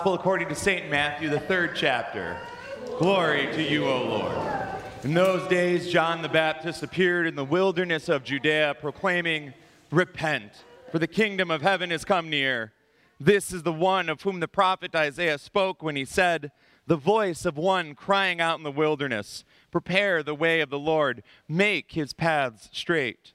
Gospel according to St. Matthew, the third chapter. Glory to you, O Lord. In those days, John the Baptist appeared in the wilderness of Judea, proclaiming, Repent, for the kingdom of heaven is come near. This is the one of whom the prophet Isaiah spoke when he said, The voice of one crying out in the wilderness, Prepare the way of the Lord, make his paths straight.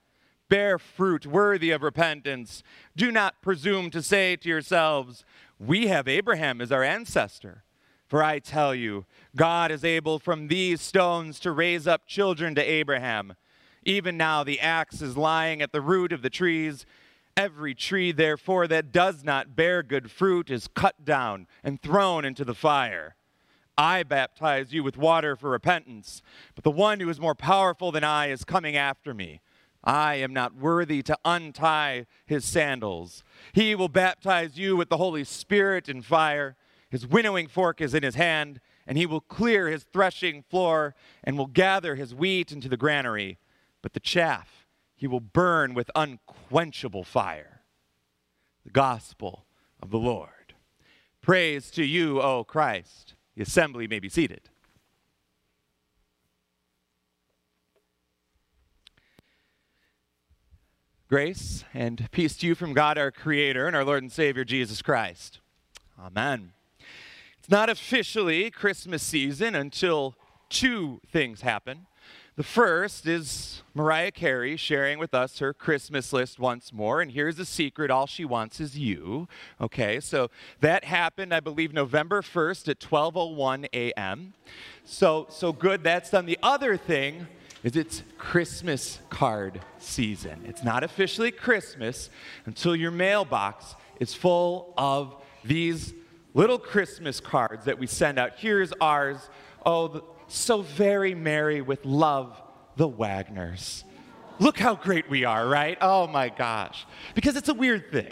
Bear fruit worthy of repentance. Do not presume to say to yourselves, We have Abraham as our ancestor. For I tell you, God is able from these stones to raise up children to Abraham. Even now the axe is lying at the root of the trees. Every tree, therefore, that does not bear good fruit is cut down and thrown into the fire. I baptize you with water for repentance, but the one who is more powerful than I is coming after me I am not worthy to untie his sandals. He will baptize you with the Holy Spirit and fire. His winnowing fork is in his hand, and he will clear his threshing floor and will gather his wheat into the granary. But the chaff he will burn with unquenchable fire. The gospel of the Lord. Praise to you, O Christ. The assembly may be seated. Grace and peace to you from God our Creator and our Lord and Savior Jesus Christ. Amen. It's not officially Christmas season until two things happen. The first is Mariah Carey sharing with us her Christmas list once more. And here's the secret all she wants is you. Okay, so that happened, I believe, November 1st at 12.01 a.m. So, so good, that's done. The other thing is it's Christmas card season. It's not officially Christmas until your mailbox is full of these little Christmas cards that we send out. Here's ours. Oh, so very merry with love, the Wagners. Look how great we are, right? Oh my gosh. Because it's a weird thing.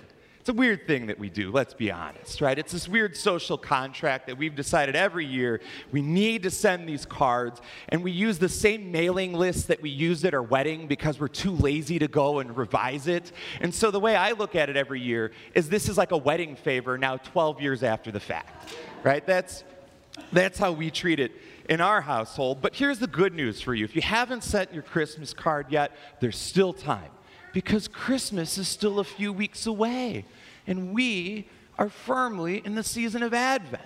It's a weird thing that we do, let's be honest, right? It's this weird social contract that we've decided every year we need to send these cards, and we use the same mailing list that we used at our wedding because we're too lazy to go and revise it. And so the way I look at it every year is this is like a wedding favor now 12 years after the fact, right? That's, that's how we treat it in our household. But here's the good news for you if you haven't sent your Christmas card yet, there's still time because Christmas is still a few weeks away and we are firmly in the season of Advent,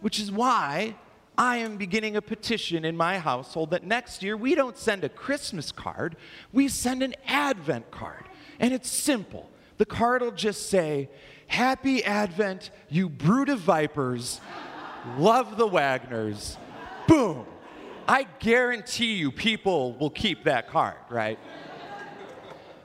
which is why I am beginning a petition in my household that next year we don't send a Christmas card, we send an Advent card. And it's simple. The card will just say, Happy Advent, you brood of vipers, love the Wagners. Boom. I guarantee you people will keep that card, right?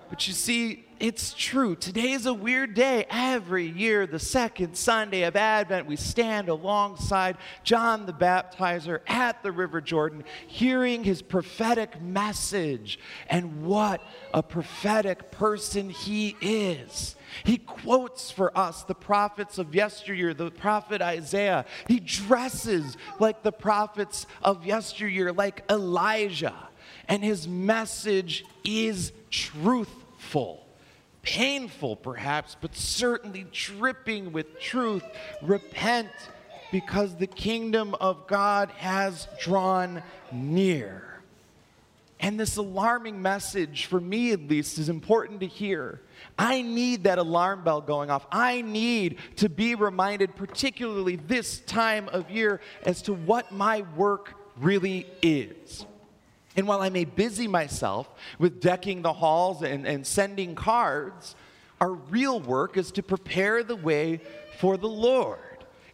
But you see, it's true. Today is a weird day. Every year, the second Sunday of Advent, we stand alongside John the Baptizer at the River Jordan, hearing his prophetic message. And what a prophetic person he is. He quotes for us the prophets of yesteryear, the prophet Isaiah. He dresses like the prophets of yesteryear, like Elijah. And his message is truthful painful perhaps, but certainly dripping with truth. Repent because the kingdom of God has drawn near. And this alarming message, for me at least, is important to hear. I need that alarm bell going off. I need to be reminded, particularly this time of year, as to what my work really is. And while I may busy myself with decking the halls and, and sending cards, our real work is to prepare the way for the Lord.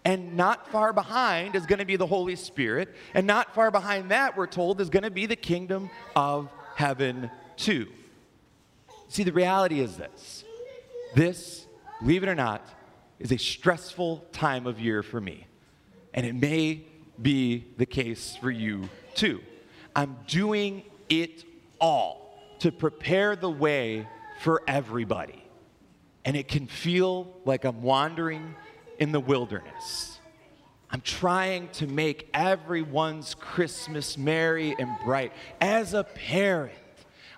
And not far behind is going to be the Holy Spirit. And not far behind that, we're told, is going to be the kingdom of heaven too. See, the reality is this this, believe it or not, is a stressful time of year for me. And it may be the case for you too. I'm doing it all to prepare the way for everybody. And it can feel like I'm wandering in the wilderness. I'm trying to make everyone's Christmas merry and bright. As a parent,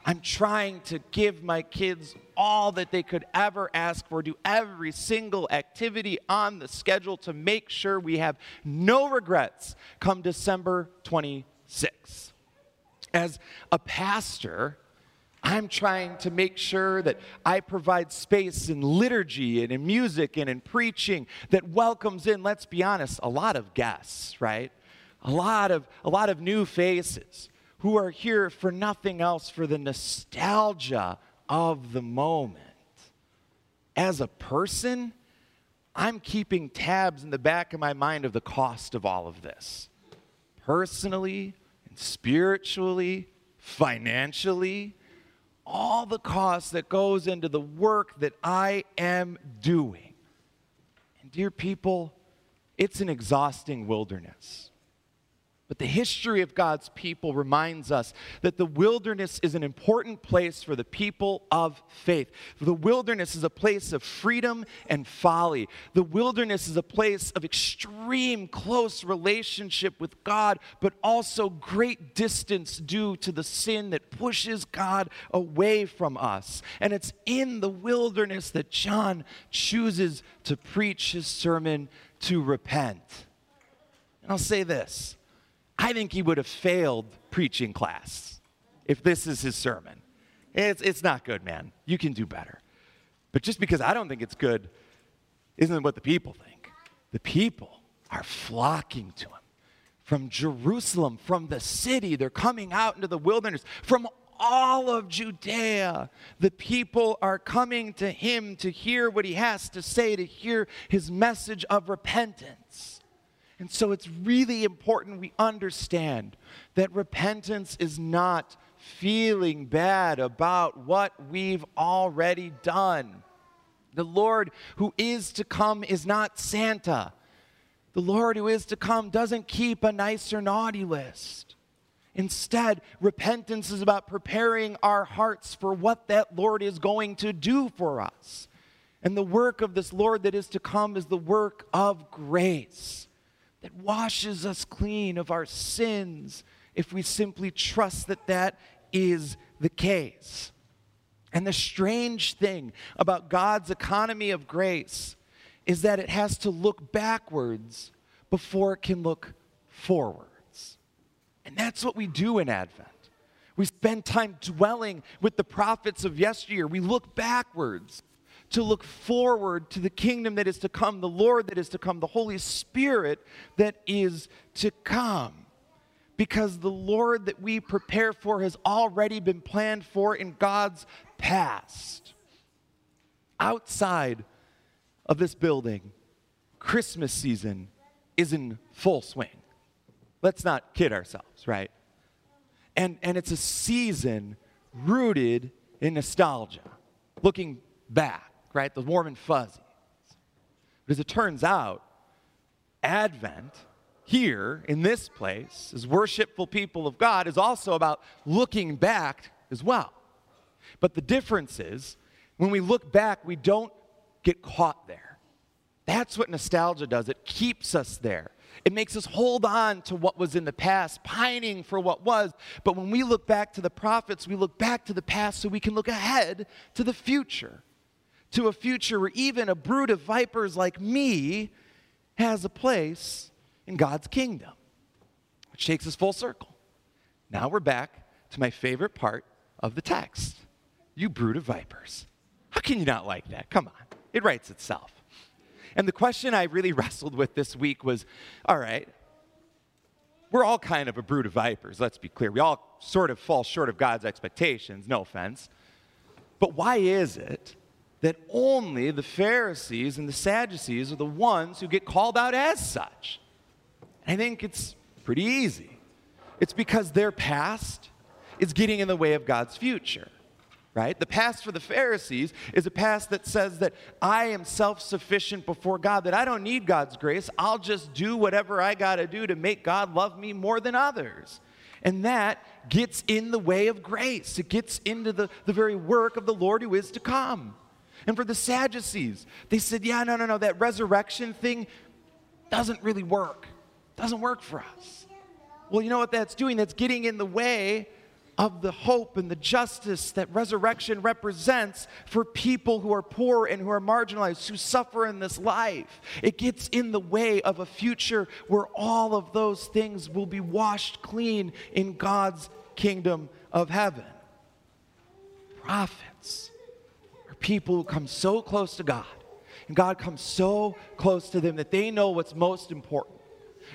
I'm trying to give my kids all that they could ever ask for, do every single activity on the schedule to make sure we have no regrets come December 26th. As a pastor, I'm trying to make sure that I provide space in liturgy and in music and in preaching that welcomes in, let's be honest, a lot of guests, right? A lot of, a lot of new faces who are here for nothing else for the nostalgia of the moment. As a person, I'm keeping tabs in the back of my mind of the cost of all of this. Personally spiritually, financially, all the cost that goes into the work that I am doing. And dear people, it's an exhausting wilderness. But the history of God's people reminds us that the wilderness is an important place for the people of faith. The wilderness is a place of freedom and folly. The wilderness is a place of extreme close relationship with God, but also great distance due to the sin that pushes God away from us. And it's in the wilderness that John chooses to preach his sermon to repent. And I'll say this I think he would have failed preaching class if this is his sermon. It's, it's not good, man. You can do better. But just because I don't think it's good isn't what the people think. The people are flocking to him from Jerusalem, from the city. They're coming out into the wilderness, from all of Judea. The people are coming to him to hear what he has to say, to hear his message of repentance. And so it's really important we understand that repentance is not feeling bad about what we've already done. The Lord who is to come is not Santa. The Lord who is to come doesn't keep a nice or naughty list. Instead, repentance is about preparing our hearts for what that Lord is going to do for us. And the work of this Lord that is to come is the work of grace that washes us clean of our sins if we simply trust that that is the case. And the strange thing about God's economy of grace is that it has to look backwards before it can look forwards. And that's what we do in Advent. We spend time dwelling with the prophets of yesteryear. We look backwards to look forward to the kingdom that is to come, the Lord that is to come, the Holy Spirit that is to come. Because the Lord that we prepare for has already been planned for in God's past. Outside of this building, Christmas season is in full swing. Let's not kid ourselves, right? And, and it's a season rooted in nostalgia, looking back right? The warm and fuzzy. But as it turns out, Advent here in this place, as worshipful people of God, is also about looking back as well. But the difference is, when we look back, we don't get caught there. That's what nostalgia does. It keeps us there. It makes us hold on to what was in the past, pining for what was. But when we look back to the prophets, we look back to the past so we can look ahead to the future to a future where even a brood of vipers like me has a place in God's kingdom. Which takes us full circle. Now we're back to my favorite part of the text. You brood of vipers. How can you not like that? Come on. It writes itself. And the question I really wrestled with this week was all right, we're all kind of a brood of vipers, let's be clear. We all sort of fall short of God's expectations, no offense. But why is it that only the Pharisees and the Sadducees are the ones who get called out as such. I think it's pretty easy. It's because their past is getting in the way of God's future. right? The past for the Pharisees is a past that says that I am self sufficient before God, that I don't need God's grace. I'll just do whatever I got to do to make God love me more than others. And that gets in the way of grace, it gets into the, the very work of the Lord who is to come. And for the Sadducees, they said, yeah, no, no, no, that resurrection thing doesn't really work. Doesn't work for us. Well, you know what that's doing? That's getting in the way of the hope and the justice that resurrection represents for people who are poor and who are marginalized, who suffer in this life. It gets in the way of a future where all of those things will be washed clean in God's kingdom of heaven. Prophets people who come so close to God, and God comes so close to them that they know what's most important.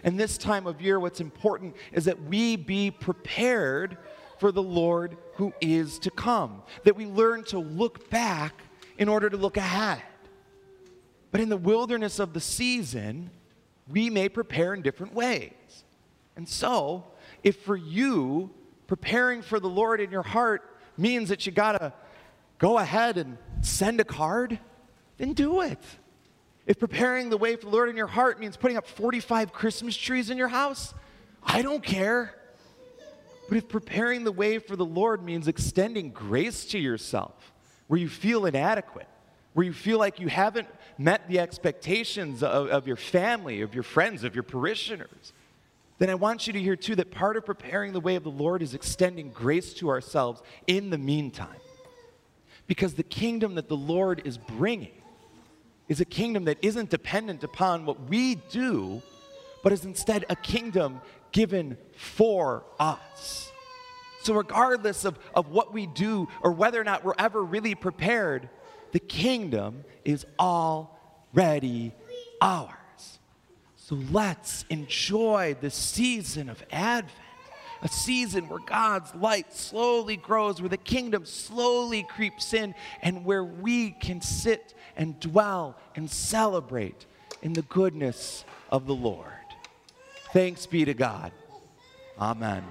And this time of year, what's important is that we be prepared for the Lord who is to come, that we learn to look back in order to look ahead. But in the wilderness of the season, we may prepare in different ways. And so, if for you, preparing for the Lord in your heart means that you gotta go ahead and send a card, then do it. If preparing the way for the Lord in your heart means putting up 45 Christmas trees in your house, I don't care. But if preparing the way for the Lord means extending grace to yourself, where you feel inadequate, where you feel like you haven't met the expectations of, of, your family, of your friends, of your parishioners, then I want you to hear too that part of preparing the way of the Lord is extending grace to ourselves in the meantime. Because the kingdom that the Lord is bringing is a kingdom that isn't dependent upon what we do, but is instead a kingdom given for us. So, regardless of, of what we do or whether or not we're ever really prepared, the kingdom is already ours. So, let's enjoy the season of Advent, a season where God's light slowly grows, where the kingdom slowly creeps in, and where we can sit and dwell and celebrate in the goodness of the Lord. Thanks be to God. Amen.